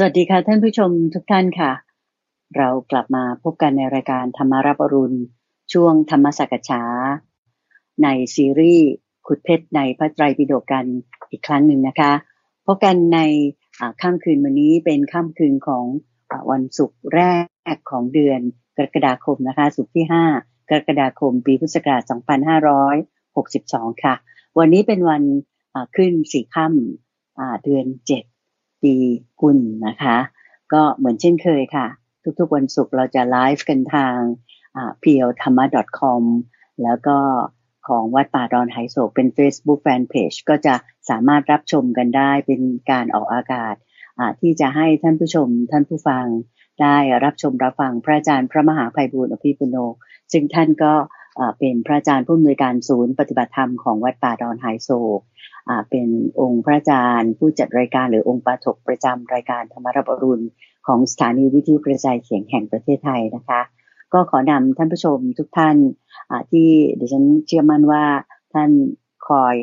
สวัสดีค่ะท่านผู้ชมทุกท่านค่ะ เรากลับมาพบกันในรายการธรรมารับอรุณ ช่วงธรรมสักษาในซีรีส์ขุดเพชรในพระไตรปิฎกกันอีกครั้งหนึ่งนะคะพบกันในค่ำคืนวันนี้เป็นค่ำคืนของวันศุกร์แรกของเดือนกรกฎาคมนะคะศุกร์ที่ 5 กรกฎาคม ปีพุทธศักราช2562 ค่ะ วันนี้เป็นวันขึ้นสี่ค่ำเดือน 7 ปีกุลนะคะ ก็เหมือนเช่นเคยค่ะ ทุกๆวันศุกร์เราจะไลฟ์กันทางเพียวธรรมะ .com แล้วก็ของวัดป่าดอนไฮโศกเป็น Facebook Fanpage ก็จะสามารถรับชมกันได้เป็นการออกอากาศ ที่จะให้ท่านผู้ชมท่านผู้ฟังได้รับชมรับฟังพระอาจารย์พระมหาภัยบูร์อภิปุโน ซึ่งท่านก็เป็นพระอาจารย์ผู้อำนวยการศูนย์ปฏิบัติธรรมของวัดป่าดอนไฮโซ เป็นองค์พระอาจารย์ ผู้จัดรายการหรือองค์ปาถกประจำรายการธรรมรับอรุณของสถานีวิทยุกระจายเสียงแห่งประเทศไทยนะคะ ก็ขอนำท่านผู้ชมทุกท่านที่ดิฉันเชื่อมั่นว่าท่านคอย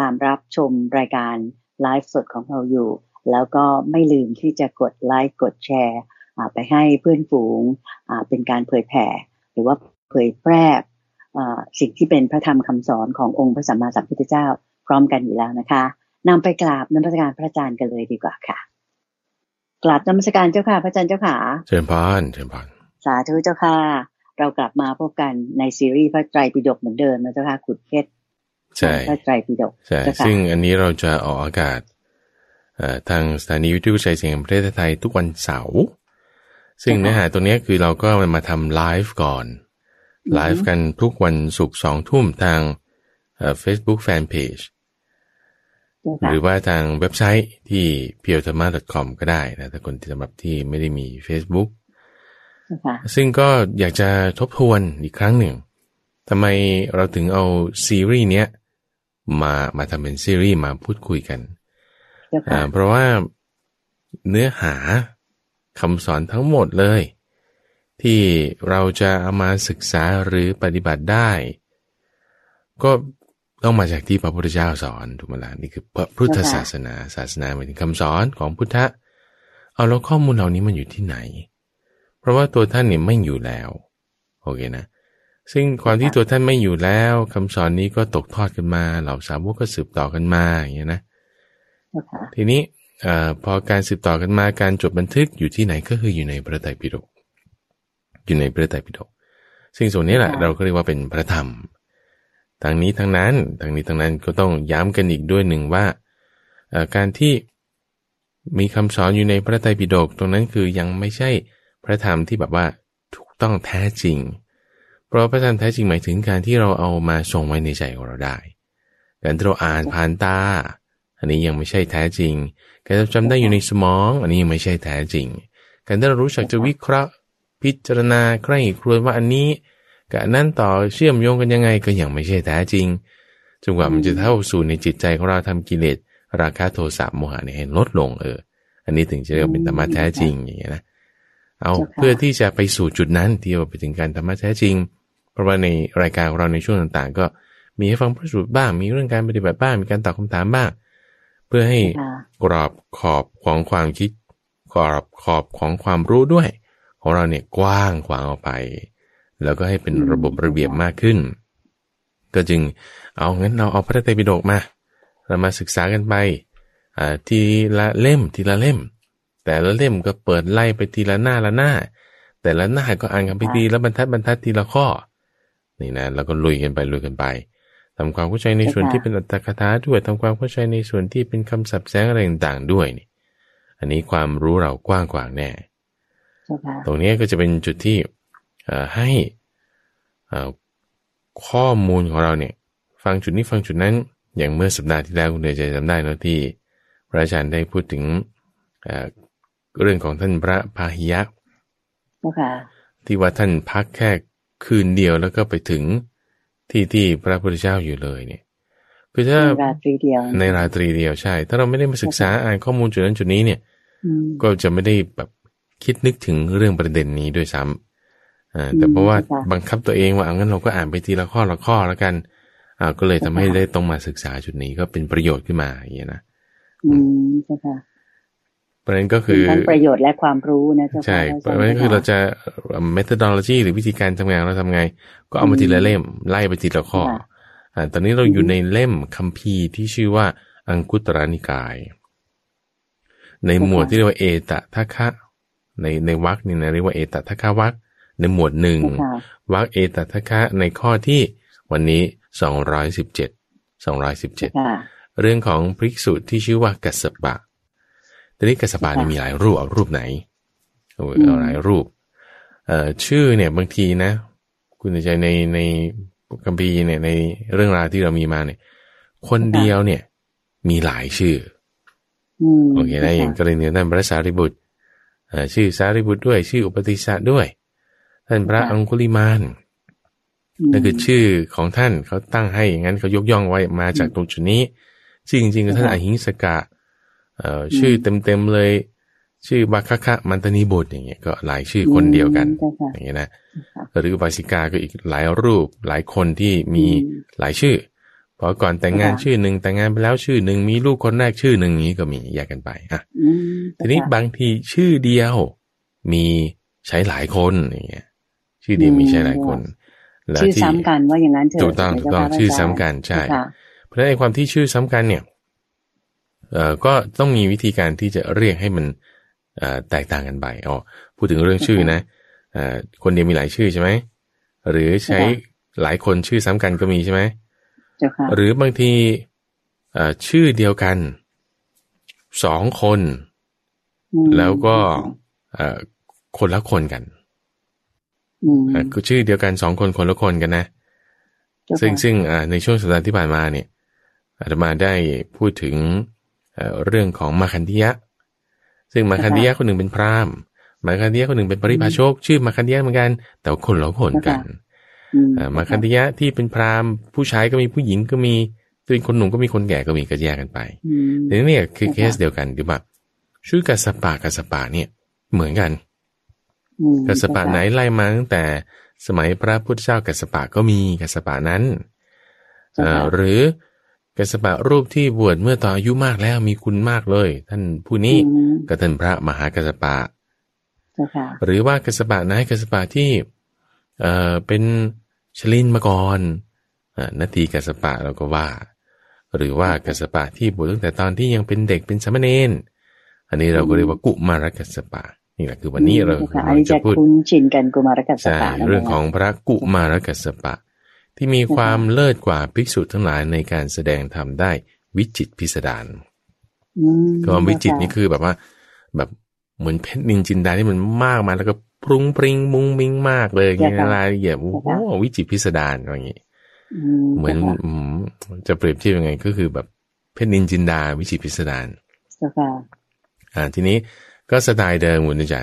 ตามรับชมรายการไลฟ์สดของเราอยู่ แล้วก็ไม่ลืมที่จะกดไลค์กดแชร์ไปให้เพื่อนฝูงเป็นการเผยแผ่หรือว่าเผยแพร่สิ่งที่เป็นพระธรรมคำสอนขององค์พระสัมมาสัมพุทธเจ้า พร้อมกันอยู่แล้วนะคะนำไปกราบนมัสการพระอาจารย์กันเลยดีกว่าค่ะ กราบนมัสการเจ้าค่ะ พระอาจารย์เจ้าค่ะเชิญพานเชิญพานสาธุเจ้าค่ะ เรากลับมาพบกันในซีรีส์พระไตรปิฎกเหมือนเดิมนะเจ้าค่ะขุดเพชรใช่พระไตรปิฎกใช่ซึ่งอันนี้เราจะออกอากาศทางสถานีวิทยุชัยเสียงประเทศไทยทุกวันเสาร์ซึ่งเนื้อหาตรงนี้คือเราก็มาทำไลฟ์ก่อนไลฟ์กันทุกวันศุกร์สองทุ่มทางเฟซบุ๊กแฟนเพจ หรือว่าทางเว็บไซต์ที่ p i o t a m a c o m ก็ได้นะถ้าคนที่สำหรับที่ไม่ได้มี Facebook ซึ่งก็อยากจะทบทวนอีกครั้งหนึ่งทำไมเราถึงเอาซีรีส์เนี้ยมามาทำเป็นซีรีส์มาพูดคุยกัน เพราะว่าเนื้อหาคำสอนทั้งหมดเลย ที่เราจะเอามาศึกษาหรือปฏิบัติได้ ก็ ต้องมาจากที่พระพุทธเจ้าสอนถูกไหมล่ะนี่คือพระพุทธศาสนาศาสนาหมายถึงคำสอนของพุทธะเอาแล้วข้อมูลเหล่านี้มันอยู่ที่ไหน เพราะว่าตัวท่านเนี่ยไม่อยู่แล้วโอเคนะ ซึ่งความที่ตัวท่านไม่อยู่แล้วคำสอนนี้ก็ตกทอดกันมาเหล่าสาวกก็สืบต่อกันมาอย่างเงี้ยนะทีนี้อพอการสืบต่อกันมาการจดบันทึกอยู่ที่ไหนก็คืออยู่ในพระไตรปิฎกอยู่ในพระไตรปิฎกซึ่งส่วนนี้แหละเราก็เรียกว่าเป็นพระธรรม ทางนี้ทางนั้นทางนี้ทางนั้นก็ต้องย้ำกันอีกด้วยหนึ่งว่าการที่มีคำสอนอยู่ในพระไตรปิฎกตรงนั้นคือยังไม่ใช่พระธรรมที่แบบว่าถูกต้องแท้จริง เพราะพระธรรมแท้จริงหมายถึงการที่เราเอามาทรงไว้ในใจของเราได้การที่เราอ่านผ่านตา อันนี้ยังไม่ใช่แท้จริง การจำได้อยู่ในสมอง อันนี้ยังไม่ใช่แท้จริง การที่เรารู้จักจะวิเคราะห์ พิจารณาใคร่ครวญว่าอันนี้ กับนั่นต่อเชื่อมโยงกันยังไงก็ยังไม่ใช่แท้จริงจนกว่ามันจะเท่าสู่ในจิตใจของเราทำกิเลสราคะโทสะโมหะเนี่ยให้ลดลงเออ อันนี้ถึงจะเรียกเป็นธรรมะแท้จริงอย่างเงี้ยนะเอาเพื่อที่จะไปสู่จุดนั้นที่เราไปถึงการธรรมะแท้จริง เพราะว่าในรายการของเราในช่วงต่างๆ ก็มีให้ฟังพระสูตรบ้าง มีเรื่องการปฏิบัติบ้างมีการตอบคาถามบ้าง เพื่อให้กรอบขอบของความคิดกรอบขอบของความรู้ด้วย ของเราเนี่ยกว้างขวางออกไป แล้วก็ให้เป็นระบบระเบียบมากขึ้น ก็จึงเอางั้นเราเอาพระไตรปิฎกมา เรามาศึกษากันไปทีละเล่มทีละเล่ม แต่ละเล่มก็เปิดไล่ไปทีละหน้าละหน้า แต่ละหน้าก็อ่านกันไปทีละบรรทัดบรรทัดทีละข้อนี่นะแล้วก็ลุยกันไปลุยกันไปทำความเข้าใจในส่วนที่เป็นอัตถกถาด้วยทำความเข้าใจในส่วนที่เป็นคำศัพท์แสงอะไรต่างๆด้วยนี่ อันนี้ความรู้เรากว้างกว่าแน่ ตรงนี้ก็จะเป็นจุดที่ ให้ข้อมูลของเราเนี่ยฟังจุดนี้ฟังจุดนั้น อย่างเมื่อสัปดาห์ที่แล้วคุณเดชจำได้นะที่ พระอาจารย์ได้พูดถึงเรื่องของท่านพระพาหิยะที่ว่าท่านพักแค่คืนเดียวแล้วก็ไปถึงที่ที่พระพุทธเจ้าอยู่เลยเนี่ย คือถ้าในราตรีเดียวในราตรีเดียวใช่ ถ้าเราไม่ได้มาศึกษาอ่านข้อมูลจุดนั้นจุดนี้เนี่ย ก็จะไม่ได้แบบคิดนึกถึงเรื่องประเด็นนี้ด้วยซ้ำ แต่เพราะว่าบังคับตัวเองว่างั้นเราก็อ่านไปทีละข้อละข้อแล้วกันอ่าก็เลยทำให้ได้ต้องมาศึกษาจุดนี้ก็เป็นประโยชน์ขึ้นมาอย่างนี้นะอืมใช่ค่ะเพราะนั้นก็คือทั้งประโยชน์และความรู้นะเจ้าค่ะใช่พเพระราะอาจารย์ฉะนั้นคือเราจะ methodology หรือวิธีการทำงานเราทำไง ก็เอามาทีละเล่ม ไล่ไปทีละข้อค่ะอ่าตอนนี้เราอยู่ในเล่มคัมภีร์ที่ชื่อว่าอังคุตรนิกาย ในหมวดที่เรียกว่าเอตทัคคะในในวรรคนี่นะเรียกว่าเอตทัคคะวรรค ในหมวดหนึ่งเจ้าค่ะวรรคเอตทัคคะในข้อที่วันนี้สองร้อยสิบเจ็ดสองร้อยสิบเจ็ดค่ะเรื่องของภิกษุที่ชื่อว่ากัสสปะทีนี้กัสสปะเนี่ยค่ะมีหลายรูปเอารูปไหนโอ้ยอืมเอาหลายรูป เอ่อชื่อเนี่ยบางทีนะ คุณใจในในคัมภีร์เนี่ยในเรื่องราวที่เรามีมาเนี่ย คนเดียวเนี่ย มีหลายชื่ออืมโอเคนะอย่างกรณีท่านพระสารีบุตรเอ่อชื่อสารีบุตรด้วย ชื่ออุปติสสะด้วย ท่านพระอังคุลิมานมนั่นคือชื่อของท่านเขาตั้งให้อย่างนั้นเขายกย่องไว้มาจากตรงจุดนี้ชื่อจริงๆคือท่านค่ะอหิงสกะเอ่ออชื่อเต็มๆเลย ชื่อบาคคะมันตนีบุตรอย่างเงี้ยก็หลายชื่อคนเดียวกันเจ้าค่ะอย่างเงี้ยนะค่ะหรืออุบาสิกาก็อีกหลายรูปหลายคนที่มีอืมหลายชื่อพอก่อนแต่งงานค่ะชื่อหนึ่งแต่งงานไปแล้วชื่อหนึ่งมีลูกคนแรกชื่อหนึ่งอย่างนี้ก็มีแยกกันไปอะอืมทีนี้เจ้าค่ะบางทีชื่อเดียวมีใช้หลายคนอย่างเงี้ย ชื่อเดียวมีใช้หลายคนแล้วชื่อที่ซ้ำกันว่าอย่างนั้นเถอะถูกต้องถูกต้องใช่ไหมชื่อเจ้าซ้ำค่ะกันใช่ค่ะเพราะฉะนั้นไอ้ความที่ชื่อซ้ำกันเนี่ยเอ่อก็ต้องมีวิธีการที่จะเรียกให้มันเอ่อแตกต่างกันไปอ๋อพูดถึงเรื่องชื่อนะเอ่อคนเดียวมีหลายชื่อใช่ไหมหรือใช้หลายคนชื่อซ้ำกันก็มีใช่ไหมเจ้าค่ะหรือบางทีเอ่อชื่อเดียวกันสองคนอืมแล้วก็เอ่อคนละคนกันอืมเอ่อ คือชื่อเดียวกันสองคนคนละคนกันนะเจ้าค่ะซึ่งซึ่งอ่าในช่วงสัปดาห์ที่ผ่านมาเนี่ยอาตมาได้พูดถึงเอ่อเรื่องของมาคันธิยะ ซึ่งมาคันธิยะคนหนึ่งเป็นพราหมณ์ มาคันธิยะคนหนึ่งเป็นปริพาชก ชื่อมาคันธิยะเหมือนกัน แต่ว่าคนละคนกันอืมเอ่อมาคันธิยะที่เป็นพราหมณ์ ผู้ชายก็มีผู้หญิงก็มีเป็นคนหนุ่มก็มีคนแก่ก็มีก็แยกกันไปอืมทีนี้เนี่ยคือเคสเดียวกันคือแบบชื่อกัสสปะกัสสปะเนี่ยเหมือนกันอืม กัสสปะไหนไล่มาตั้งแต่สมัยพระพุทธเจ้ากัสสปะก็มีกัสสปะนั้นเจ้าเอ่ค่ะอหรือกัสสปะรูปที่บวชเมื่อตอนอายุมากแล้วมีคุณมากเลย ท่านผู้นี้อืมก็ท่านพระมหากัสสปะเจ้าค่ะหรือว่ากัสสปะไหนกัสสปะที่เอ่อเป็นชลินมาก่อนอ่านาทีกัสสปะเราก็ว่า หรือว่ากัสสปะที่บวชตั้งแต่ตอนที่ยังเป็นเด็กเป็นสามเณรอันนี้เราก็เรียกว่ากุมารกัสสปะ นี่แหละคือวันนี้เราจ้ค่ะกำอันลังนี้จะจะพูดคุ้นชินกันกุมารกัสสใช่ปะนั่นเรื่องแหละของพระกุมารกัสสปะ ที่มีความเลิศกว่าภิกษุทั้งหลายในการแสดงธรรมได้วิจิตรพิสดารอืมความวิจิตรนี่คือแบบว่า แบบเหมือนเพชรนินจินดาที่มันมากมาแล้วก็ปรุงปริงมุงมิงมากเลยอย่างเงี้ยรายละเอียดโอ้โหวิจิตรพิสดารอย่างงี้มเหมือนอืมจะเปรียบเทียบยังไงก็คือแบบเพชรนินจินดาวิจิตรพิสดารเจ้าค่ะอ่าทีนี้ ก็สไตล์เดิมหุ่นใจ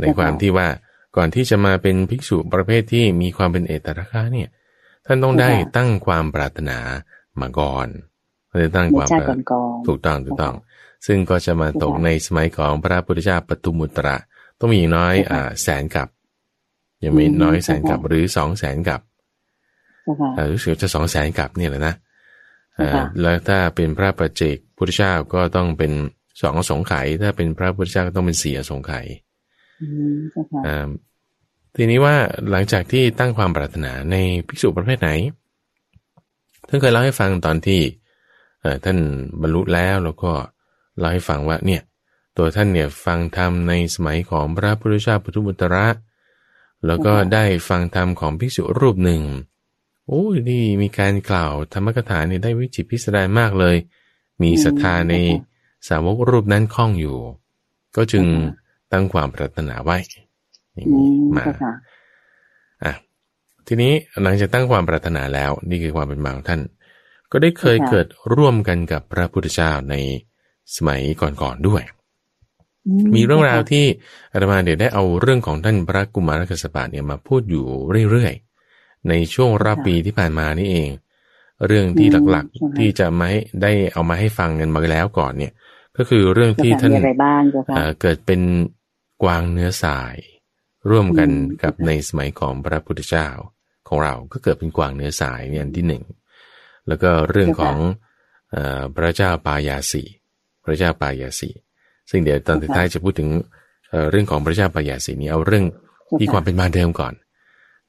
ในความที่ว่าก่อนที่จะมาเป็นภิกษุประเภทที่มีความเป็นเอตตะคะเนี่ย ท่านต้องได้ตั้งความปรารถนามาก่อนท่านจะตั้งในความชาปติรารถก่อนๆถูกต้องถูกต้อง ซึ่งก็จะมาตกค่ะในสมัยของพระพุทธเจ้าปทุมุตระ ต้องมีอย่างน้อยค่ะอ่าแสนกับ ยังไม่อืมน้อยแสนกับค่ะหรือสองแสนกับเจ้าค่ะอ่ารู้สึกจะสองแสนกับเนี่ยแหละนะอ่าค่ะแล้วถ้าเป็นพระปัจเจกพุทธเจ้าก็ต้องเป็น สองอสงไขยถ้าเป็นพระพุทธเจ้าก็ต้องเป็นสี่อสงไขยอืมเจ้าค่ะอ่าทีนี้ว่าหลังจากที่ตั้งความปรารถนาในภิกษุประเภทไหนท่านเคยเล่าให้ฟังตอนที่เอ่อท่านบรรลุแล้วแล้วก็เล่าให้ฟังว่าเนี่ยตัวท่านเนี่ยฟังธรรมในสมัยของพระพุทธเจ้าปทุมุตระ แล้วก็ได้ฟังธรรมของภิกษุรูปหนึ่งโอ้ยนี่มีการกล่าวธรรมกถาเนี่ยได้วิจิตรพิสดารมากเลย มีศรัทธาใน สาวกรูปนั้นคล่องอยู่ ก็จึงตั้งความปรารถนาไว้อย่างอืนี้มมาเจ้าค่ะอะทีนี้หลังจากตั้งความปรารถนาแล้ว นี่คือความเป็นมาของท่าน ก็ได้เคยค่ะเกิดร่วมกันกับพระพุทธเจ้าในสมัยก่อนๆด้วยอืมีเรื่องราวจ้ค่ะที่อาตมาเดี๋ยวได้เอาเรื่องของท่านพระกุมารกัสสปะเนี่ยมาพูดอยู่เรื่อยๆ ในช่วงรอบปีที่ผ่านมานี่เอง เรื่องที่หลักๆที่จะมาให้ได้เอามาให้ฟังกันมาแล้วก่อนเนี่ย ก็คือเรื่องเจ้าที่ค่ะท่านมีอะไรบ้างเจ้าค่ะเอ่อเกิดเป็นกวางเนื้อสาย ร่วมกันอืมกับค่ะในสมัยของพระพุทธเจ้าของเราก็เกิดเป็นกวางเนื้อสายเนี่ยอันที่หนึ่งแล้วก็เรื่องของเอ่อพระเจ้าปายาสีพระเจ้าปายาสีซึ่งเดี๋ยวตอนท้ายจะพูดถึงเรื่องของพระเจ้าปยาสีนี้เอาเรื่องที่ความเป็นมาเดิมก่อน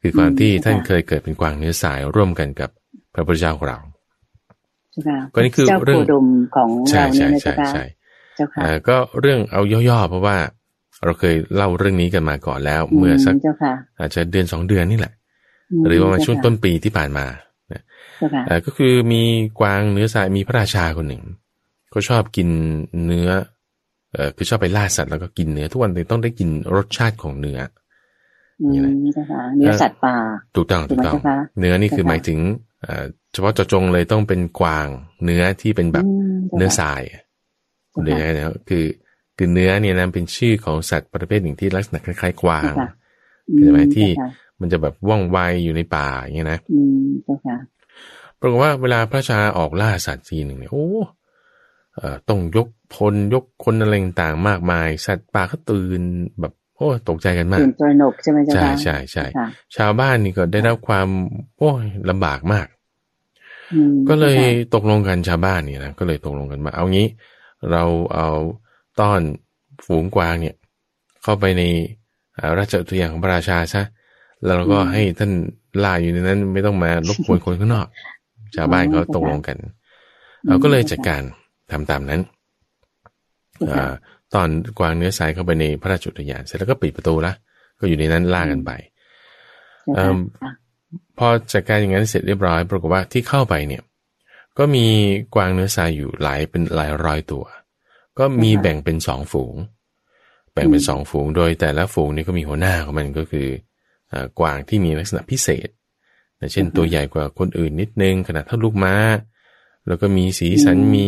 คือความที่ท่านเคยเกิดเป็นกวางเนื้อสายร่วมกันกับพระพุทธเจ้าของเรา ก็นี่คือเรื่องของเราเนี่ยนะจ๊ะก็เรื่องเอาย่อๆเพราะว่า เราเคยเล่าเรื่องนี้กันมาก่อนแล้ว เมื่อสักอาจจะเดือนสองเดือนนี่แหละ หรือว่ามาช่วงต้นปีที่ผ่านมาก็คือมีกวางเนื้อสายมีพระราชาคนหนึ่งก็ชอบกินเนื้อเออคือชอบไปล่าสัตว์แล้วก็กินเนื้อทุกวันต้องได้กินรสชาติของเนื้อเนื้อสัตว์ป่าถูกต้องถูกต้อง เนื้อนี่คือหมายถึง เฉพาะเจาะจงเลยต้องเป็นกวางเนื้อที่เป็นแบบเนื้อทรายเนื้อเนี่ยคือคือเนื้อเนี่ยนะเป็นชื่อของสัตว์ประเภทหนึ่งที่ลักษณะคล้ายๆกวางใช่ไหมที่มันจะแบบว่องไวอยู่ในป่าอย่างเงี้ยนะปรากฏว่าเวลาพระชาออกล่าสัตว์ทีหนึ่งเนี่ยโอ้ต้องยกพลยกคนอะไรต่างมากมาย สัตว์ป่าก็ตื่นแบบโอ้ตกใจกันมากตื่นตระหนกใช่ไหมจ๊ะใช่ใช่ใช่ชาวบ้านนี่ก็ได้รับความโอ้ยลำบากมาก ก็เลยตกลงกันชาวบ้านเนี่ยนะก็เลยตกลงกันมา เอางี้ เราเอาต้อนฝูงกวางเนี่ย เข้าไปในราชอุทยานของพระราชาซะแล้วเราก็ให้ท่านล่าอยู่ในนั้น ไม่ต้องมารบกวนคนข้างนอก ชาวบ้านเขาตกลงกันเราก็เลยจัดการทำตามนั้นอตอนกวางเนื้อสายเข้าไปในพระราชอุทยานเสร็จแล้วก็ปิดประตูละก็อยู่ในนั้นล่ากันไป พอจัดการอย่างนั้นเสร็จเรียบร้อยปรากฏว่าที่เข้าไปเนี่ย ก็มีกวางเนื้อทรายอยู่หลายเป็นหลายร้อยตัว ก็มีแบ่งเป็นสองฝูง แบ่งเป็นสองฝูงโดยแต่ละฝูงนี่ก็มีหัวหน้าของมันก็คือกวางที่มีลักษณะพิเศษเช่นตัวใหญ่กว่าคนอื่นนิดนึงขนาดเท่าลูกม้า แล้วก็มีสีสันมี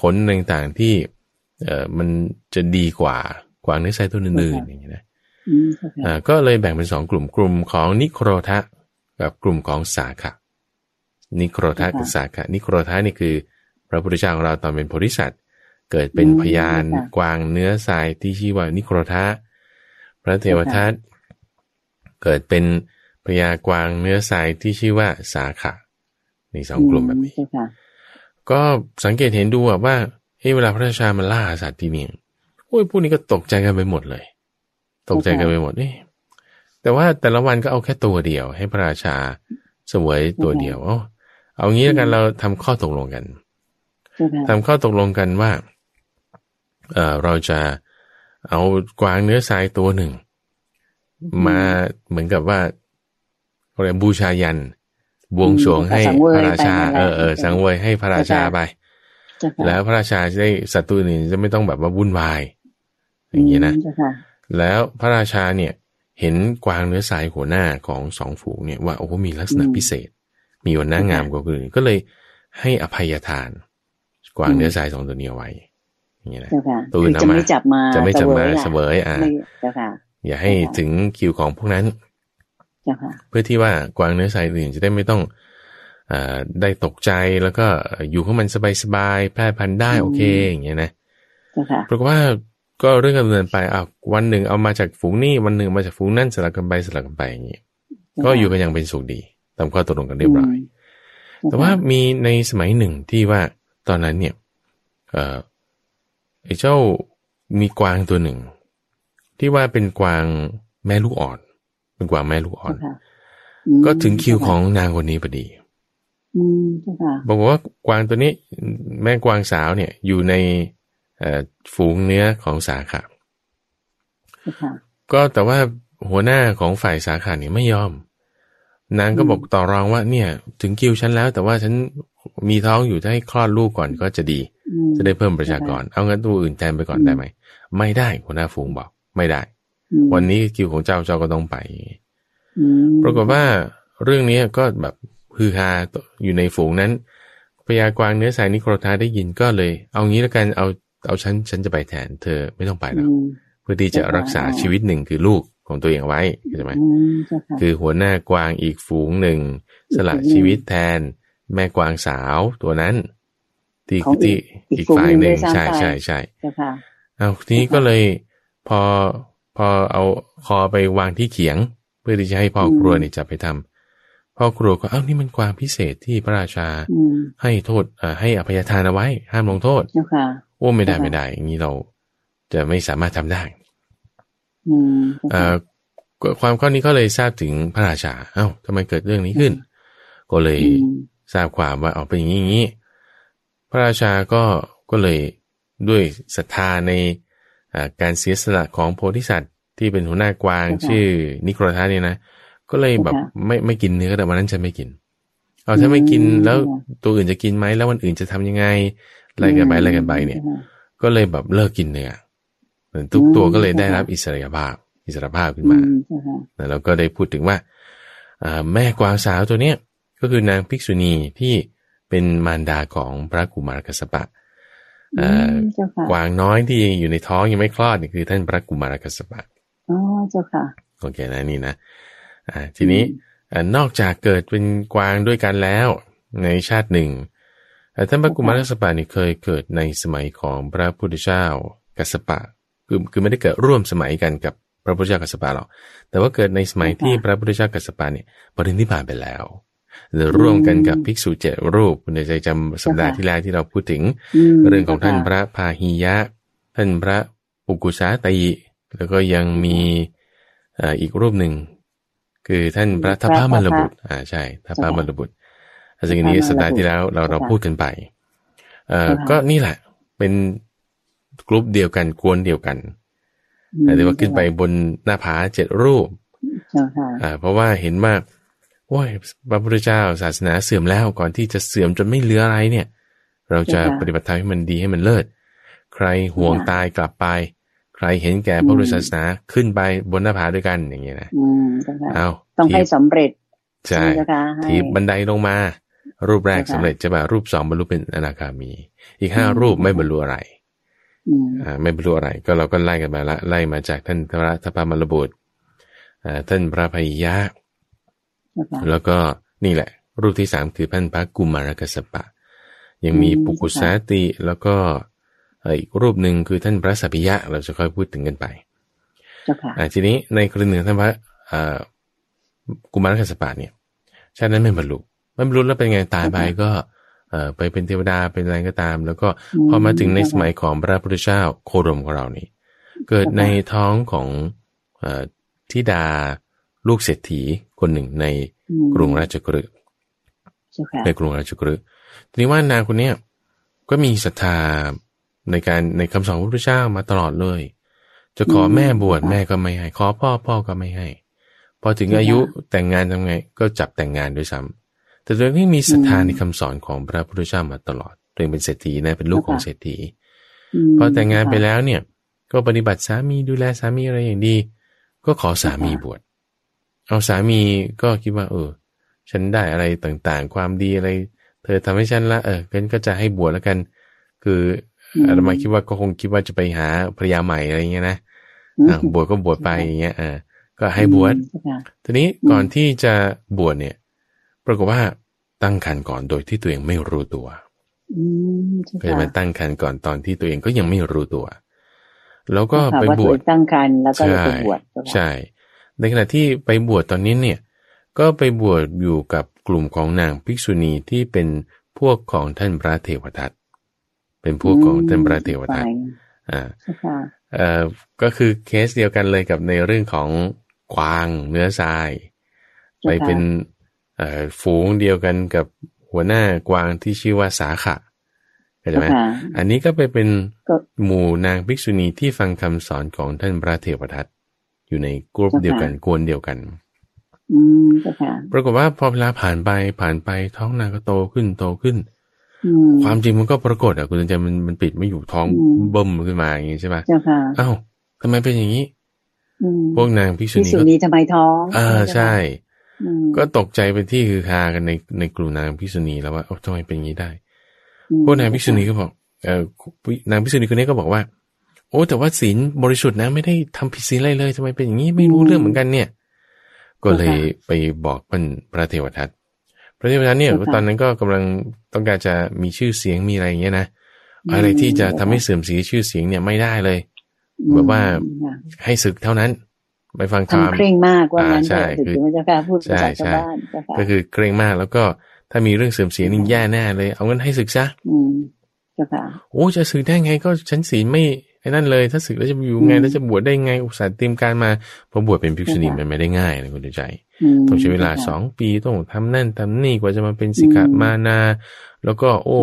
ขนต่างๆที่เอ่อมันจะดีกว่ากวางเนื้อทรายตัวอื่นๆอย่างนี้นะอ่าก็เลยแบ่งเป็นสองกลุ่มกลุ่มของนิโครทะ กับกลุ่มของสาขะนิโครธากับสาขะนิโครธานี่คือ พระพุทธเจ้าของเราตอนเป็นโพธิสัตว์เกิดเป็นพยานกวางเนื้อทรายที่ชื่อว่านิโครธาพระเทวทัตเกิดเป็นพญากวางเนื้อทรายที่ชื่อว่าสาขะนี่สองกลุ่มแบบนี้ก็สังเกตเห็นดูว่าเฮ้เวลาพระราชามันล่าสัตว์ที่นี่โอ้ยพวกนี้ก็ตกใจกันไปหมดเลย ตกใจกันไปหมดนี่ แต่ว่าแต่ละวันก็เอาแค่ตัวเดียว ให้พระราชาสวยตัวเดียวเอาเอางี้แล้วกันเราทำข้อตกลงกันทำข้อตกลงกันว่า เออเราจะเอากวางเนื้อทรายตัวหนึ่ง มาเหมือนกับว่าเรียกบูชายันบวงสรวงให้พระราชา เออเออสังเวยให้พระราชาไป แล้วพระราชาจะได้ศัตรูอื่นจะไม่ต้องแบบว่าวุ่นวาย อย่างนี้นะแล้วพระราชาเนี่ย เห็นกวางเนื้อสายหัวหน้าของสองฝูงเนี่ยว่าโอ้มีลักษณะพิเศษ มีหัวหน้างามกว่าคนอื่นก็เลยให้อภัยทาน กวางเนื้อสายสองตัวนี้ไว้อย่างเงี้ยนะตัวอื่นจะไม่จับมาจะไม่จับมาเสวยอ่าอย่าให้ถึงคิวของพวกนั้นเพื่อที่ว่ากวางเนื้อสายอื่นจะได้ไม่ต้องอได้ตกใจแล้วก็อยู่ของมันสบายๆแพร่พันธุ์ได้โอเคอย่างเงี้ยนะเพราะว่า ก็เรื่องดำเนินไปอะวันหนึ่งเอามาจากฝูงนี้วันหนึ่งมาจากฝูงนั่นสลับกันไปสลับกันไปอย่างนี้ก็อยู่กันอย่างเป็นสุขดีตามข้อตกลงกันเรียบร้อย แต่ว่ามีในสมัยหนึ่งที่ว่าตอนนั้นเนี่ยเออไอ้เจ้ามีกวางตัวหนึ่ง ที่ว่าเป็นกวางแม่ลูกอ่อน เป็นกวางแม่ลูกอ่อน ก็ถึงคิวของนางคนนี้พอดีบอกว่ากวางตัวนี้ แม่กวางสาวเนี่ย อยู่ใน ฝูงเนื้อของสาขาก็แต่ว่าหัวหน้าของฝ่ายสาขาเนี่ยไม่ยอม นางก็บอกต่อรองว่าเนี่ย ถึงคิวฉันแล้ว แต่ว่าฉันมีท้องอยู่จะให้คลอดลูกก่อนก็จะดี จะได้เพิ่มประชากร เอางั้นตัวอื่นแทนไปก่อนได้ไหม ไม่ได้หัวหน้าฝูงบอก ไม่ได้ วันนี้คิวของเจ้าเจ้าก็ต้องไปปรากฏว่าเรื่องนี้ก็แบบฮือฮาอยู่ในฝูงนั้นพญากวางเนื้อสายนิโครธาได้ยินก็เลย เอางี้แล้วกันเอา เอาฉันฉันจะไปแทน เธอไม่ต้องไปแล้วเพื่อที่จะรักษาชีวิตหนึ่งคือลูกของตัวเองไว้ใช่ไหมคือหัวหน้ากวางอีกฝูงหนึ่ง สละชีวิตแทน แม่กวางสาวตัวนั้น ที่ที่อีกฝ่ายหนึ่งใช่ใช่ใช่เอาทีนี้ก็เลยพอพอเอาคอไปวางที่เขียง เพื่อที่จะให้พ่อครัวเนี่ยจะไปทำพ่อครัวก็เอ้านี่มันกวางพิเศษที่พระราชาให้โทษให้อภัยทานเอาไว้ ห้ามลงโทษ โอ้ไม่ได้ไม่ได้ อย่างนี้เราจะไม่สามารถทำได้อืมเอ่อความข้อนี้ก็เลยทราบถึงพระราชา เอ้าทำไมเกิดเรื่องนี้ขึ้น ก็เลยอืมทราบความว่าเอาเป็นอย่างนี้อย่างนี้ พระราชาก็ก็เลยด้วยศรัทธาในอ่าการเสียสละของโพธิสัตว์ที่เป็นหัวหน้ากวางค่ะชื่อนิโครทัสเนี่ยนะ ก็เลยแบบค่ะไม่ไม่กินเนื้อแต่วันนั้นฉันไม่กิน เอาถ้าไม่กินอืมแล้วตัวอื่นจะกินไหมแล้ววันอื่นจะทำยังไงอะไรกันไปอะไรกันไปเนี่ย ก็เลยแบบเลิกกินเนื้อเหมือนทุกอืมตัวก็เลยได้ค่ะรับอิสระภาพ อิสรภาพขึ้นอืมามเจ้าค่ะแล้วเราก็ได้พูดถึงว่าอ่าแม่กวางสาวตัวเนี้ยก็คือนางภิกษุณีที่เป็นมารดาของพระกุมารกัสสปะอือ่ามเจ้าค่ะกวางน้อยที่อยู่ในท้องยังไม่คลอดนี่คือท่านพระกุมารกัสสปะอ๋อเจ้าค่ะโอเคนะนี่นะอ่าทีนี้อ่า นอกจากเกิดเป็นกวางด้วยกันแล้ว ในชาติหนึ่งอ่าท่านพระกุมารกัสสปะนี่เคยเกิดในสมัยของพระพุทธเจ้ากัสสปะคือคือไม่ได้เกิดร่วมสมัยกันกับพระพุทธเจ้ากัสสปะหรอกแต่ว่าเกิดในสมัยที่พระพุทธเจ้ากัสสปะเนี่ยปรินิพพานไปแล้วหรือร่วมกันกับภิกษุเจ็ดรูปในใจจำสัปดาห์ที่แล้วที่เราพูดถึงมเรื่องของท่านพระพาหิยะ ท่านพระปุกุสาตีแล้วก็ยังมีเอ่ออีกรูปหนึ่ง คือท่านพระทัพพมรบุตรอ่าใช่ทัพพมรบุตรซึ่งอันนี้สัปดาห์ที่แล้วเราเราพูดกันไปเอ่อก็นี่แหละ เป็นกลุ่มเดียวกันกวนเดียวกันอืมเรียกว่าขึ้นไปบนหน้าผาเจ็ดรูปเจ้าค่ะอ่าเพราะว่าเห็นว่าโอ้ยพระพุทธเจ้าศาสนาเสื่อมแล้วก่อนที่จะเสื่อมจนไม่เหลืออะไรเนี่ย เราจะปฏิบัติธรรมให้มันดีให้มันเลิศ ใครห่วงตายกลับไปใค รเห็นแก่พระพุทธศาสนาขึ้นไปบนหน้าผาด้วยกันอย่างเงี้ยนะอืมเจ้าค่ะเอาต้องให้ถีบสำเร็จใช่ไหมเจ้าค่ะให้ทีบบันไดลงมา รูปแรกใช่ค่ะสำเร็จจะแบบรูปสองบรรลุเป็นอนาคามี อีกห้ารูปไม่บรรลุอะไรอืมอ่าไม่บรรลุอะไร ก็เราก็ไล่กันมาละไล่มาจากท่านพระทัพพมรบุตรอ่าท่านพระพยะเจ้าค่ะแล้วก็นี่แหละ รูปที่สามคือท่านพระกุมารกัสสปะ ยังมีอืมปุกุสาติแล้วก็เอ่ออีกรูปหนึ่งคือท่านพระสัพพิยะ เราจะค่อยพูดถึงกันไปเจ้าค่ะอ่าทีนี้ในกรณีของท่านพระเอ่อกุมารกัสสปะเนี่ยชาตินั้นไม่บรรลุไม่บรรลุแล้วเป็นไงตายไปก็เอ่อไปเป็นเทวดาเป็นอะไรก็ตาม แล้วก็พอมาถึงในสมัยของพระพุทธเจ้าโคดมของเรานี่ เกิดในท้องของเอ่อธิดาลูกเศรษฐีคนหนึ่งในอืมกรุงราชกฤห์เจ้าค่ะในกรุงราชกฤห์ทีนี้ว่านางคนเนี้ยก็มีศรัทธา ในการในคำสอนของพระพุทธเจ้ามาตลอดเลย จะขอแม่บวชแม่ก็ไม่ให้ ขอพ่อพ่อก็ไม่ให้ พอถึงอายุแต่งงานทำไง ก็จับแต่งงานด้วยซ้ำแต่ตัวเองมีศรัทธาในคำสอนของพระพุทธเจ้ามาตลอดตัวเองเป็นเศรษฐีนะเป็นลูกของเศรษฐีมพอแต่งงานไปแล้วเนี่ย ก็ปฏิบัติสามีดูแลสามีอะไรอย่างดี ก็ขอสามีบวชเอาสามีก็คิดว่า เออ ฉันได้อะไรต่างๆ ความดีอะไร เธอทำให้ฉันละเอองั้นก็จะให้บวชแล้วกัน คือ ออาตมาคิดว่าก็คงคิดว่าจะไปหาภรรยาใหม่อะไรอย่างเงี้ยนะอืมอะบวชก็บวชไปอย่างเงี้ยอ่าก็ให้บวชเจ้าค่ะทีนี้อืมก่อนที่จะบวชเนี่ย ปรากฏว่าตั้งครรภ์ก่อนโดยที่ตัวเองไม่รู้ตัวอืมเจ้าเคยค่ะมาตั้งครรภ์ก่อนตอนที่ตัวเองก็ยังไม่รู้ตัว แล้วก็ค่ะไปว่าบตัววเอชงตั้งครรภ์แล้วก็เลยใช่ไปบวชเจ้าค่ะใช่ ในขณะที่ไปบวชตอนนี้เนี่ย ก็ไปบวชอยู่กับกลุ่มของนางภิกษุณีที่เป็นพวกของท่านพระเทวทัต เป็นพวกของท่านพระเทวทัตฝ่ายอ่าเจ้าค่ะเอ่อก็คือเคสเดียวกันเลยกับในเรื่องของกวางเนื้อทรายไปเป็นเอ่อฝูงเดียวกันกับหัวหน้ากวางที่ชื่อว่าสาขะเข้าใจเจ้าไหมค่ะอันนี้ก็ไปเป็นก็หมู่นางภิกษุณีที่ฟังคำสอนของท่านพระเทวทัตอยู่ในกลุ่มเดียวกันกวนเดียวกันอืมเจ้าค่ะปรากฏว่าพอเวลาผ่านไปผ่านไปท้องนางก็โตขึ้นโตขึ้นอืม ความจริงมันก็ปรากฏอะคุณใจมันมันปิดไม่อยู่ท้องอืมเบิ่มขึ้นมาอย่างงี้ใช่ปะเจ้าค่ะเอ้าทำไมเป็นอย่างนี้อืมพวกนางภิกษุพิณีสุก็นีทำไมท้องอ่าใช่อืมก็ตกใจเป็นที่คือคากันในในกลุ่มนางภิกษุณีแล้วว่าเอ้าทำไมเป็นอย่างนี้ได้อืมพวกนางภิกษุณีก็บอกเออนางภิกษุณีคนนี้ก็บอกว่า โอ้แต่ว่าศีลบริสุทธิ์นะไม่ได้ทำผิดศีลอะไรเลยทำไมเป็นอย่างนี้ไม่รู้เรื่องเหมือนกันเนี่ย ก็เลยไปบอกเพิ่นพระเทวทัต พระเทวทัตเนี่ยตอนนั้นก็กำลังต้องการจะมีชื่อเสียงมีอะไรอย่างเงี้ยนะอะไรที่จะทำให้เสื่อมเสียชื่อเสียงเนี่ยไม่ได้เลยแบบว่าค่ะให้ศึกเท่านั้นไปฟังธรรมทำเคร่งมากว่างั้นอ่าใช่เถอะคือถึงมันจะกล้าพูดภาษาใช่ชาวบ้านเจ้าค่ะก็คือเกรงมากแล้วก็ถ้ามีเรื่องเสื่อมเสียนี่แย่แน่เลย เอาเงินให้ศึกซะอืมเจ้าค่ะโอ้จะศึกได้ไงก็ฉันศีลไม่ไอ้นั่นเลย ถ้าศึกแล้วจะอยู่ไงแล้วจะบวชได้ไงอุตส่าห์เตรียมการมาเพราะบวชเป็นภิกษุณีมันไม่ได้ง่ายนะคุณใจ ต้องใช้เวลาสองปีต้องทำนั่นทำนี่กว่าจะมาเป็นสิกขามานา แล้วก็ โอ้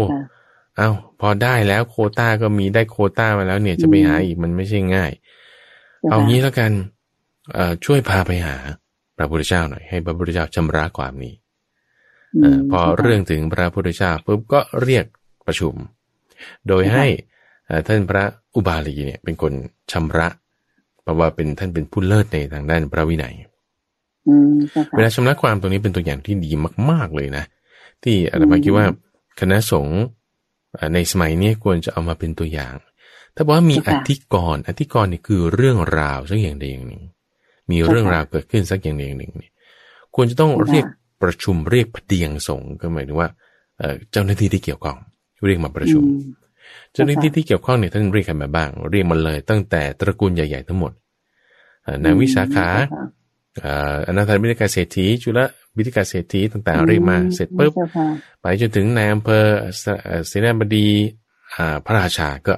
เอาพอได้แล้วโคต้าก็มีได้โคต้ามาแล้วเนี่ยจะไปหาอีกมันไม่ใช่ง่าย เอางี้แล้วกันเอ่อช่วยพาไปหาพระพุทธเจ้าหน่อยให้พระพุทธเจ้าชำระความนี้อพอเรื่องถึงพระพุทธเจ้าปุ๊บก็เรียกประชุม โดยให้ท่านพระอุบาลีเนี่ยเป็นคนชำระ เพราะว่าเป็นท่านเป็นผู้เลิศในทางด้านพระวินัย เวลาชำระความตรงนี้เป็นตัวอย่างที่ดีมาก ๆเลยนะ ที่อาตมาคิดว่าคณะสงฆ์ในสมัยนี้ควรจะเอามาเป็นตัวอย่าง ถ้าบอกว่ามีอธิกรณ์อธิกรณ์นี่คือเรื่องราวสักอย่างใดอย่างหนึ่ง มีเรื่องราวเกิดขึ้นสักอย่างใดอย่างหนึ่งเนี่ยควรจะต้องเรียกประชุมเรียกพเดียงสงฆ์ก็หมายถึงว่าเจ้าหน้าที่ที่เกี่ยวข้องเรียกมาประชุม เจ้าหน้าที่ที่เกี่ยวข้องเนี่ยท่านเรียกกันมาบ้าง เรียกมาเลย ตั้งแต่ตระกูลใหญ่ ๆ ทั้งหมดนางวิสาขา อนาถาบิณกาเศรษฐีจุลวิธิกาเศรษฐีต่างๆเรียกมาเสร็จปุ๊บไปจนถึงนายอำเภอเสนาบดีพระราชาก็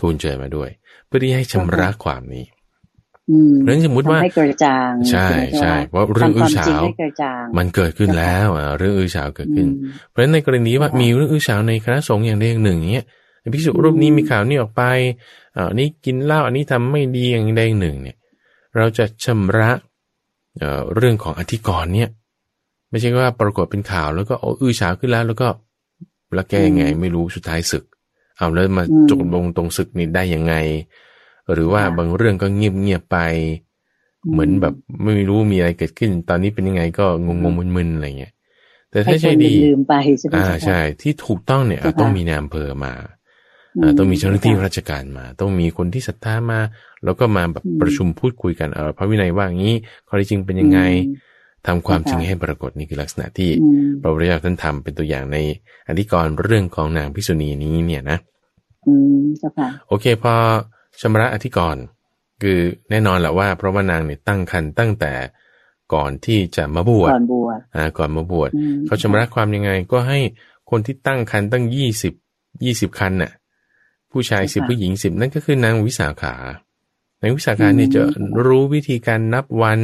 ทูลเชิญมาด้วย เพื่อที่ให้ชำระความนี้เรื่องสมมติว่าให้กระจ่างใช่ใช่เพราะเรื่องอื้อฉาวมันเกิดขึ้นแล้วเรื่องอื้อฉาวเกิดขึ้น เพราะฉะนั้นในกรณีว่ามีเรื่องอื้อฉาวในคณะสงฆ์อย่างใดอย่างหนึ่งเนี้ยภิกษุรูปนี้มีข่าวนี้ออกไปอ่านี่กินเหล้าอันนี้ทำไม่ดีอย่างใดอย่างหนึ่ง เนี่ย เราจะชำระ เรื่องของอธิกรณ์เนี่ย ไม่ใช่ว่าปรากฏเป็นข่าวแล้วก็อื้อฉาวขึ้นแล้ว แล้วก็แล้วแกยังไงไม่รู้สุดท้ายศึก เอาแล้วมาจบลงตรงศึกนี่ได้ยังไง หรือว่าบางเรื่องก็เงียบเงียบไป เหมือนแบบไม่รู้มีอะไรเกิดขึ้น ตอนนี้เป็นยังไงก็งงงมึนๆอะไรเงี้ยแต่ถ้าใช่ดีลืมไปใช่ไหมอ่าใช่ ที่ถูกต้องเนี่ยต้องมีนายอำเภอมา ต้องมีเจ้าหน้าที่ราชการมา ต้องมีคนที่ศรัทธามา แล้วก็มาแบบประชุมพูดคุยกันเออพระวินัยว่างี้ ข้อที่จริงเป็นยังไงทำความจริงให้ปรากฏนี่คือลักษณะที่พระพุทธเจ้าท่านทำเป็นตัวอย่างในอธิกรณ์เรื่องของนางพิษุณีนี้เนี่ยนะโอเคพอชำระอธิกรณ์คือแน่นอนแหละว่า เพราะว่านางเนี่ยตั้งคันตั้งแต่ก่อนที่จะมาบวชก่อนบวชอ่าก่อนมาบวชเขาชำระความยังไงก็ให้คนที่ตั้งคันตั้งยี่สิบยี่สิบคันน่ะ ผู้ชายสิบผู้หญิงสิบนั่นก็คือนางวิสาขานางวิสาขาเนี่ยจะรู้วิธีการนับวัน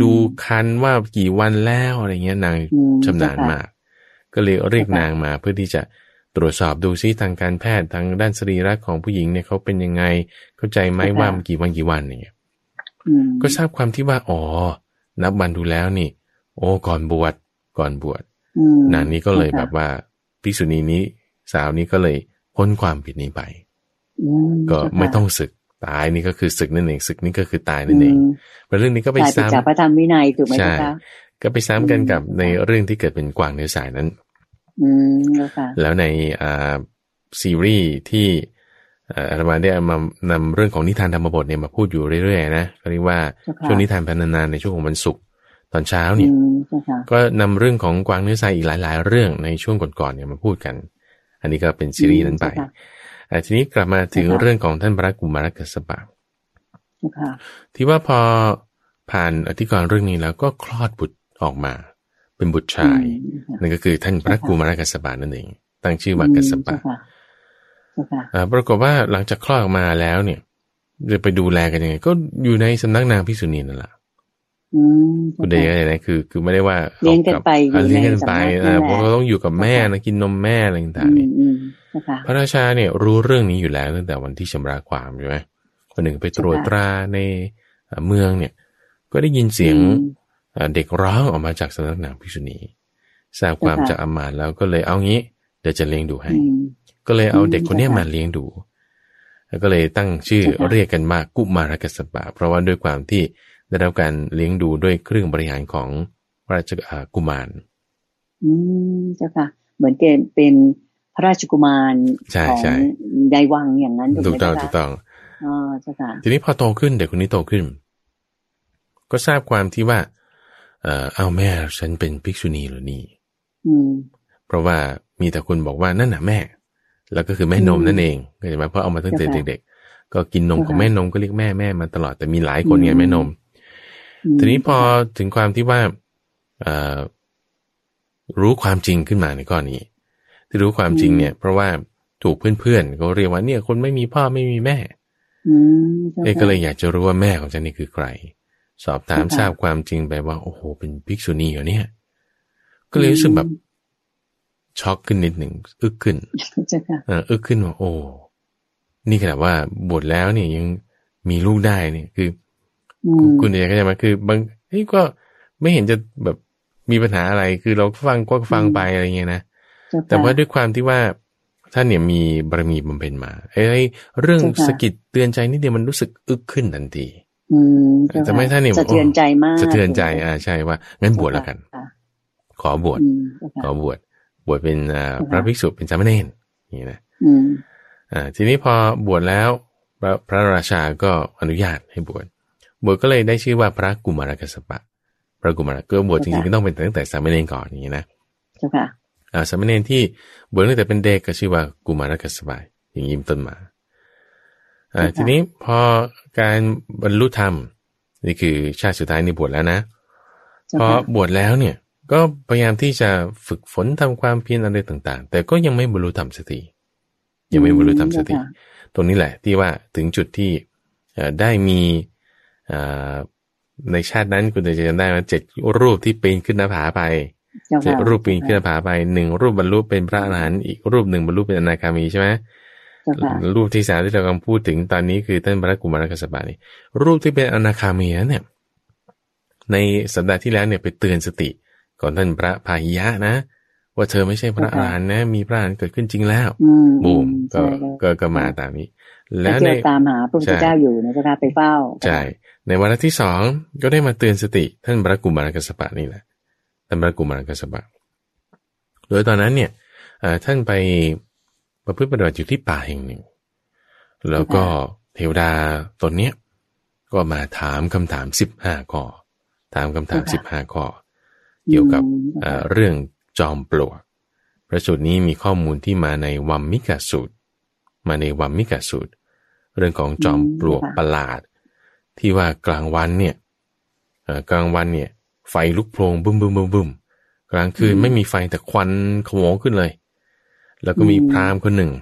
ดูคันว่ากี่วันแล้วอะไรเงี้ยนางชำนาญมาก ก็เลยเรียกนางมาเพื่อที่จะตรวจสอบดูซิทางการแพทย์ทางด้านสรีระของผู้หญิงเนี่ยเขาเป็นยังไง เข้าใจไหมว่ามันกี่วันกี่วันเนี่ยก็ทราบความที่ว่าอ๋อนับวันดูแล้วนี่ โอ้ก่อนบวชก่อนบวชนางนี้ก็เลยแบบว่าภิกษุณีนี้สาวนี้ก็เลย พ้นความผิดนี้ไป ก็ไม่ต้องศึกตายนี่ก็คือศึกนั่นเองศึกนี่ก็คือตายนั่นเองเรื่องนี้ก็ไปซ้ำจากพระธรรมวินัยถูกไหมคะก็ไปซ้ำกันกับในเรื่องที่เกิดเป็นกวางเนื้อสายนั้นแล้วในอ่าซีรีส์ที่อาตมาได้มานำเรื่องของนิทานธรรมบทเนี่ยมาพูดอยู่เรื่อยๆนะก็เรียกว่าช่วงนิทานพันนานในช่วงของวันศุกร์ตอนเช้าเนี่ยก็นำเรื่องของกวางเนื้อสายอีกหลาย ๆ เรื่องในช่วงก่อนๆเนี่ยมาพูดกัน อันนี้ก็เป็นซีรีส์นั้นไปทีนี้กลับมาถึงเรื่องของท่านพระกุมารกัสปะที่ว่าพอผ่านอธิกรณ์เรื่องนี้แล้วก็คลอดบุตรออกมา เป็นบุตรชายนั่นก็คือท่านพระกุมารกัสปะนั่นเอง ตั้งชื่อว่ากัสปะปรากฏว่าหลังจากคลอดออกมาแล้วเนี่ยจะไปดูแลกันยังไงก็อยู่ในสำนักนางพิษุณีนั่นแหละ คุณเดย์อะไรนะคือ คือไม่ได้ว่าเลี้ยงกันไปเลี้ยงกันไปเพราะเขาต้องอยู่กับแม่นะกินนมแม่อะไรต่างๆนี่พระราชาเนี่ยรู้เรื่องนี้อยู่แล้วตั้งแต่วันที่ชำระความใช่ไหมคนหนึ่งไปตรวจตราในเมืองเนี่ย ก็ได้ยินเสียงเด็กร้องออกมาจากสำนักนางพิษุณีทราบความจากอามาตแล้วก็เลยเอางี้เดี๋ยวจะเลี้ยงดูให้ ก็เลยเอาเด็กคนนี้มาเลี้ยงดู แล้วก็เลยตั้งชื่อเรียกกันมากุมารกัสปะ เพราะว่าด้วยความที่ ได้รับการเลี้ยงดูด้วยเครื่องบริหารของพระราชกุมาร อืมเจ้าค่ะ เหมือนเกณฑ์เป็นพระราชกุมารของยายวังอย่างนั้นถูกต้องถูกต้องอ๋อเจ้าค่ะทีนี้พอโตขึ้นเด็กคนนี้โตขึ้น ก็ทราบความที่ว่า เออเอาแม่ฉันเป็นภิกษุณีหรือนี่เพราะว่ามีแต่คนบอกว่านั่นน่ะแม่ แล้วก็คือแม่นมนั่นเองก็จะมาเพราะเอามาตั้งแต่เด็ก ๆ ก็กินนมของแม่นมก็เรียกแม่แม่มาตลอดแต่มีหลายคนไงแม่นม ทีนี้พอถึงความที่ว่ารู้ความจริงขึ้นมาในก้อนนี้ ที่รู้ความจริงเนี่ย เพราะว่าถูกเพื่อนๆก็เรียกว่าเนี่ย คนไม่มีพ่อไม่มีแม่อืมเอ๊ะก็เลยอยากจะรู้ว่าแม่ของฉันนี่คือใคร สอบถามทราบความจริงไปว่า โอ้โห เป็นภิกษุณีเหรอเนี่ย ก็เลยรู้สึกแบบช็อกขึ้นนิดหนึ่งอึกขึ้นเจ้าค่ะเอออึกขึ้นว่าโอ้ นี่ขนาดว่าบวชแล้วเนี่ยยังมีลูกได้เนี่ยคืออือม คุณเดียก็จะมาคือบางเฮ้ยก็ไม่เห็นจะแบบมีปัญหาอะไร คือเราฟังก็ฟังไปอะไรเงี้ยนะเจ้ค่ะแต่ว่าด้วยความที่ว่าท่านเนี่ยมีบารมีบำเพ็ญมาไอ้ไอ้เรื่องเจ้าค่ะสะกิดเตือนใจนิดเดียวมันรู้สึกอึกขึ้นทันทีอืมเจ้าค่ะแต่ไม่ท่านเนี่ยสะเทือนใจมากสะเทือนใจ อ่าใช่ว่างั้นบวชแล้วกันค่ะขอบวชอืมเจ้าขค่ะอบวชบวชเป็นอ่าเจ้าค่ะพระภิกษุเป็นสามเณรอย่างนี้นะอืมอ่าทีนี้พอบวชแล้วพระพระราชาก็อนุญาตให้บวช บวชก็เลยได้ชื่อว่าพระกุมารกัสสปะ พระกุมารก็บวชจริงๆก็ต้องเป็นตั้งแต่สามเณรก่อนอย่างนี้นะเจ้าค่ะอ่าสามเณรที่บวชตั้งแต่เป็นเด็กก็ชื่อว่ากุมารกัสสปะอย่างนี้เป็นต้นมาอ่าค่ะทีนี้พอการบรรลุธรรมนี่คือชาติสุดท้ายนี่บวชแล้วนะเจ้าพอค่ะบวชแล้วเนี่ยก็พยายามที่จะฝึกฝนทำความเพียรอะไรต่าง ๆ แต่ก็ยังไม่บรรลุธรรมสักทียังไม่บรรลุธรรมสักทีเจ้าค่ะตรงนี้แหละที่ว่าถึงจุดที่เอ่อได้มีเอ่อ ในชาตินั้นคุณจะจำได้ว่าเจ็ดรูปที่ปีนขึ้นหน้าผาไปเจ้าเจ็ดค่ะรูปปีนขึ้นหน้าผาไปหนึ่งรูปบรรลุเป็นพระอรหันต์อีกรูปหนึ่งบรรลุเป็นอนาคามีใช่ไหมเจ้าค่ะรูปที่สามที่เรากำลังพูดถึงตอนนี้คือท่านพระกุมารกัสสปะนี่รูปที่เป็นอนาคามีนั้นเนี่ย ในสัปดาห์ที่แล้วเนี่ยไปเตือนสติก่อนท่านพระพาหิยะนะ ว่าเธอไม่ใช่พระอรหันต์นะ มีพระอรหันต์เกิดขึ้นจริงแล้วอืมบูมก็ใช่ก็ก็มาตามนี้ แล้แล้ววเจในอตามหาพระพุทธเจ้าอยู่นะเจ้าค่ะไปเฝ้าใช่ ในวาระที่สองก็ได้มาเตือนสติท่านพระกุมารกัสสปะนี่แหละท่านพระกุมารกัสสปะ โดยตอนนั้นเนี่ยเอ่อท่านไปประพฤติปฏิบัติอยู่ที่ป่าแห่งหนึ่ง แล้วก็เทวดาตนเนี้ยก็มาถามคำถามสิบห้าข้อ ถามคำถามสิบห้าข้อ เกี่ยวกับอืมเอ่อเรื่องจอมปลวก พระสูตรนี้มีข้อมูลที่มาในวัมมิกาสูตร มาในวัมมิกาสูตร เรื่องของจอมปลวกประหลาด ที่ว่ากลางวันเนี่ยเอ่อกลางวันเนี่ย ไฟลุกโพลงบึ้มบึ้มบึ้มบึ้มกลางคืนไม่มีไฟแต่ควันขโมงขึ้นเลย แล้วก็มีพราหมณ์คนหนึ่ง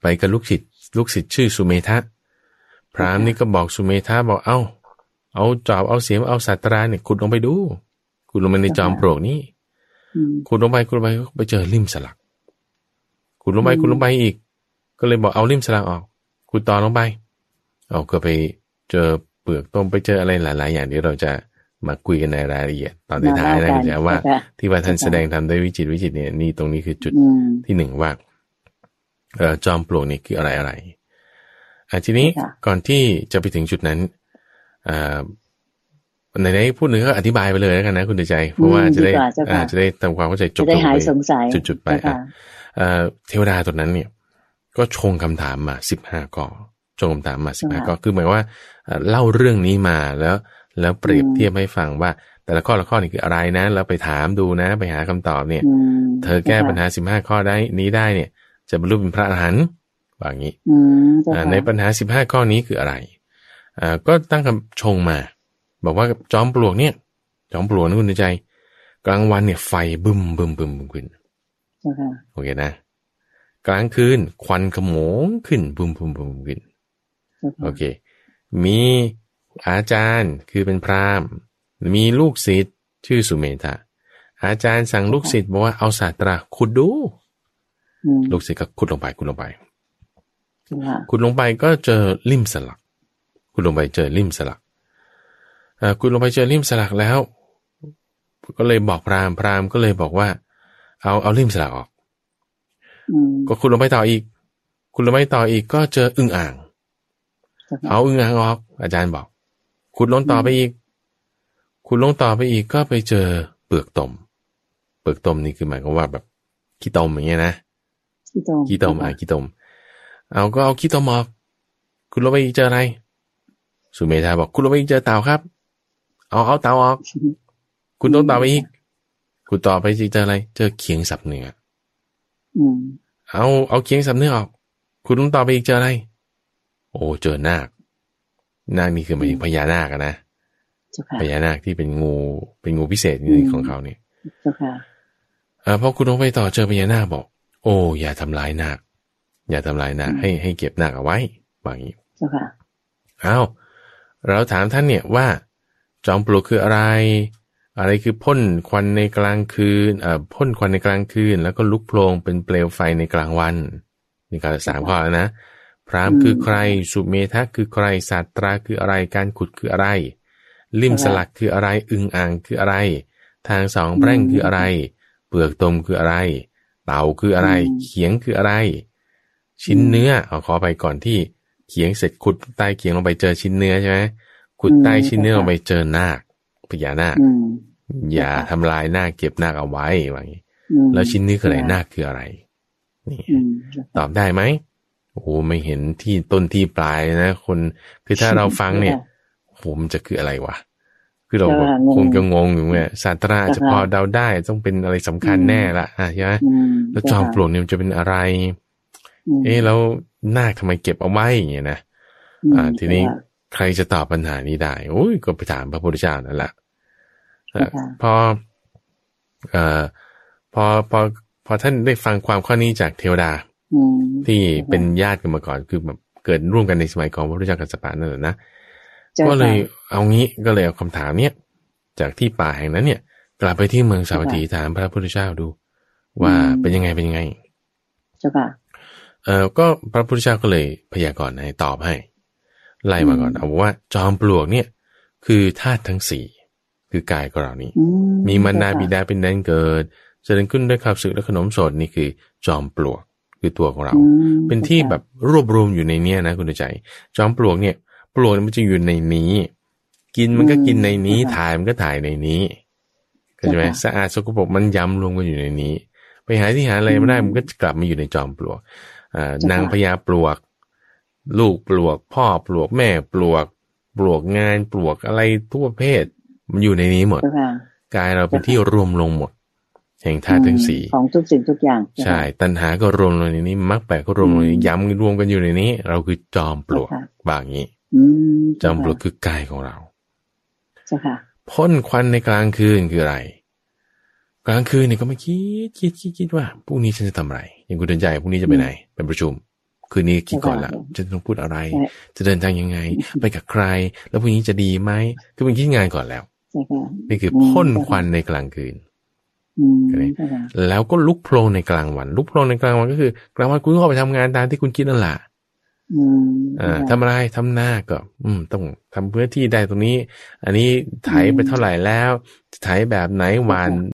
ไปกับลูกศิษย์ลูกศิษย์ชื่อสุเมธะพราหมณ์นี่ก็บอกสุเมธะบอกเอ้า เอาจอบเอาเสียมเอาสัตราเนี่ยขุดลงไปดูขุดลงไปในจอมปลวกนี้อืมขุดลงไปขุดลงไปก็ไปเจอริมสลักขุดลงไปอืมขุดลงไปอีก ก็เลยบอกเอาริมสลักออกขุดต่อลงไป เอาก็ไป เจอเปลือกต้มไปเจออะไรหลาย ๆ อย่างที่เราจะมาคุยกันในรายละเอียดตอนท้ายๆนะคุณจะว่าเจ้ค่ะที่ว่าท่านแสดงทำด้วยวิจิตรวิจิตรเนี่ยนี่ตรงนี้คือจุดอืมที่หนึ่งว่าเอ่อจอมปลวกนี่คืออะไรอะไรอะทีนี้ค่ะก่อนที่จะไปถึงจุดนั้นอ่าในในพูดหนึ่งก็อธิบายไปเลยแล้วกันนะคุณเดชใจ เพราะว่าจะได้ดีกว่าเจ้าค่ะอ่าจะได้ทำความเข้าใจจจะบได้ลงหายไปสงสัยจุดๆไปเจ้าอะค่ะเอ่อเทวดาตัวนั้นเนี่ย ก็ชงคำถามมาสิบห้าข้อชงคำถามมาสิบห้าค่ะข้อคือหมายว่า เอ่อเล่าเรื่องนี้มาแล้ว แล้วเปรียบอืมเทียบให้ฟังว่า แต่ละข้อละข้อนี่คืออะไรนะแล้วไปถามดูนะ ไปหาคำตอบเนี่ยอืมเธอแก้ปัญหาสิบห้าข้อได้นี้ได้เนี่ย จะบรรลุเป็นพระอรหันต์ว่าอย่างนี้อืมเจ้าอ่าค่ะในปัญหาสิบห้าข้อนี้คืออะไรอ่าก็ตั้งคำชงมา บอกว่าจอมปลวกเนี่ย จอมปลวกนะคุณใจ กลางวันเนี่ยไฟบึมบึมบึมบึมขึ้นเจ้าค่ะโอเคนะ กลางคืนควันขโมงขึ้นบึมบึมบึมขึ้นเจ้าโอค่ะเค มีอาจารย์คือเป็นพราหมณ์ มีลูกศิษย์ชื่อสุเมธะอาจารย์สั่งลูกศิษย์บอกว่าเอาศาสตราขุดดูอืมลูกศิษย์ก็ขุดลงไปขุดลงไปเจ้าค่ะขุดลงไปก็เจอลิ่มสลักขุดลงไปเจอลิ่มสลักเอ่อขุดลงไปเจอลิ่มสลักแล้ว ก็เลยบอกพราหมณ์พราหมณ์ก็เลยบอกว่า เอาเอาลิ่มสลักออกอืมก็ขุดลงไปต่ออีกขุดลงไปต่ออีกก็เจออึ่งอ่าง เจ้าค่ะเอาอึ่งอ่างออก อาจารย์บอก ขุดลงต่อไปอีก ขุดลงต่อไปอีกก็ไปเจอเปลือกตม เปลือกตมนี่คือหมายความว่าแบบขี้ตมอย่างเงี้ยนะขี้ตมขี้ตมอะขี้ตม เอาก็เอาขี้ตมออกคุณลงไปอีกเจออะไร สุเมธาบอกคุณลงไปอีกเจอเต่าครับ เอาเอาเต่าออก คุณต้องต่อไปอีกคุณต่อไปอีกเจออะไร เจอเขียงสับเนื้ออืมเอาเอาเขียงสับเนื้อออก คุณต้องต่อไปอีกเจออะไร โอ้เจอนาค นาคนี่คือหมายถึงพญานาคอะนะเจ้าค่ะพญานาคที่เป็นงูเป็นงูพิเศษอืมของเขาเนี่ยเจ้าค่ะเออพอคุณลงไปต่อเจอพญานาคบอก โอ้ อย่าทำร้ายนาคอย่าทำลายนาคให้ให้เก็บนาคเอาไว้ว่าอย่างนี้เจ้าค่ะอ้าวเราถามท่านเนี่ยว่า จอมปลวกคืออะไร อะไรคือพ่นควันในกลางคืนเอ่อพ่นควันในกลางคืน แล้วก็ลุกโพลงเป็นเปลวไฟในกลางวันนี่การสามข้อแล้วนะ พรามคือใคร สุเมธะคือใครศาสตราคืออะไรการขุดคืออะไร ลิมสลักคืออะไรอึงอ่างคืออะไร ทางสองแพร่งคืออะไร เปลือกตมคืออะไร เต่าคืออะไร เขียงคืออะไร ชิ้นเนื้อเอาขอไปก่อนที่เขียงเสร็จขุดใต้เขียงลงไปเจอชิ้นเนื้อใช่ไหมขุดใต้ชิ้นเนื้อลงไปเจอนาคพญานาคอืมอย่าทำลายนาคเก็บนาคเอาไว้ว่าอย่างนี้อืมแล้วชิ้นเนื้อคืออะไรนาคคืออะไรนี่อืมตอบได้ไหม โอ้โหไม่เห็นที่ต้นที่ปลายนะคนคือถ้าเราฟังเนี่ยโอ้โหมันจะคืออะไรวะคือเราแบบเอองงคงจะงงอยู่เนี่ยศาสตราอาจจะพอเดาได้ต้องเป็นอะไรสำคัญแน่ละอะใช่ไหมอืมแล้วจอมปลวกเนี่ยมันจะเป็นอะไรมเอ๊ะแล้วนาคทำไมเก็บเอาไว้อย่างเงี้ยนะมอ่า ทีนี้เจ้าค่ะใครจะตอบปัญหานี้ได้โอ้ยก็ไปถามพระพุทธเจ้านั่นแหละเอ่อค่ะพอเอ่อพอพอพอท่านได้ฟังความข้อนี้จากเทวดาอืม ที่เป็นญาติกันมาก่อนคือแบบเกิดร่วมกันในสมัยของพระพุทธเจ้ากัสสปะนั่นแหละนะจ้าก็เลยค่ะเอางี้ก็เลยเอาคำถามเนี้ยจากที่ป่าแห่งนั้นเนี่ย กลับไปที่เมืองสาวัตถีถามพระพุทธเจ้าดู ว่าอืมเป็นยังไงเป็นยังไงเจ้าค่ะเออก็พระพุทธเจ้าก็เลยพยากรณ์ให้ตอบให้ ไล่มาก่อนอืมเอาว่าจอมปลวกเนี่ย คือธาตุทั้งสี่คือกายของเรานี้อืมีมารดาบิเจ้ค่ะดาเป็นแดนเกิดเจริญขึ้นด้วยข้าวสึกและขนมสดนี่คือจอมปลวก คือตัวของเราอืมเป็นที่จ้าค่ะแบบรวบรวมอยู่ในเนี้ยนะคุณใจ จอมปลวกเนี่ย ปลวกมันจะอยู่ในนี้ กินมันก็กินในนี้ ถ่ายมันก็ถ่ายในนี้เข้าใจไหมสะอาดสกปรกมันย้ำรวมกันอยู่ในนี้ ไปหาที่หาอะไรไม่ได้มันก็จะกลับมาอยู่ในจอมปลวกอ่านางพญาปลวก ลูกปลวก พ่อปลวกแม่ปลวก ปลวกงานปลวกอะไรทุกประเภทมันอยู่ในนี้หมดเจ้าค่ะกายเราเป็นที่รวมลงหมด แห่งธาตุทั้งสี่ของทุกสิ่งทุกอย่างเจ้าใช่ค่ะตัณหาก็รวมลงในนี้มรรคแปดก็รวมลงในนี้ย้ำรวมกันอยู่ในนี้ เราคือจอมปลวกค่ะบางอย่างนี้อืมจอมปลวกคือกายของเราเจ้าค่ะพ่นควันในกลางคืนคืออะไร กลางคืนเนี่ยก็ไม่คิดคิดคิดคิดว่าพรุ่งนี้ฉันจะทำอะไร อย่างคุณเดินใจพรุ่งนี้จะไปไหนไปประชุม คืนนี้คิดก่อนละจะต้องพูดอะไรใช่จะเดินทางยังไง ไปกับใคร แล้วพรุ่งนี้จะดีไหมคือมันคิดงานก่อนแล้วเจ้าค่ะนี่คืออืมพ่นควันในกลางคืน แล้วก็ลุกโพลงในกลางวัน ลุกโพลงในกลางวันก็คือกลางวันคุณก็ออกไปทำงานตามที่คุณคิดนั่นแหละอืมอ่าทำอะไรทำหน้าก็ อืม ต้องทำเพื่อที่ได้ตรงนี้ อันนี้ไถไปเท่าไหร่แล้วจะไถแบบไหนหวาน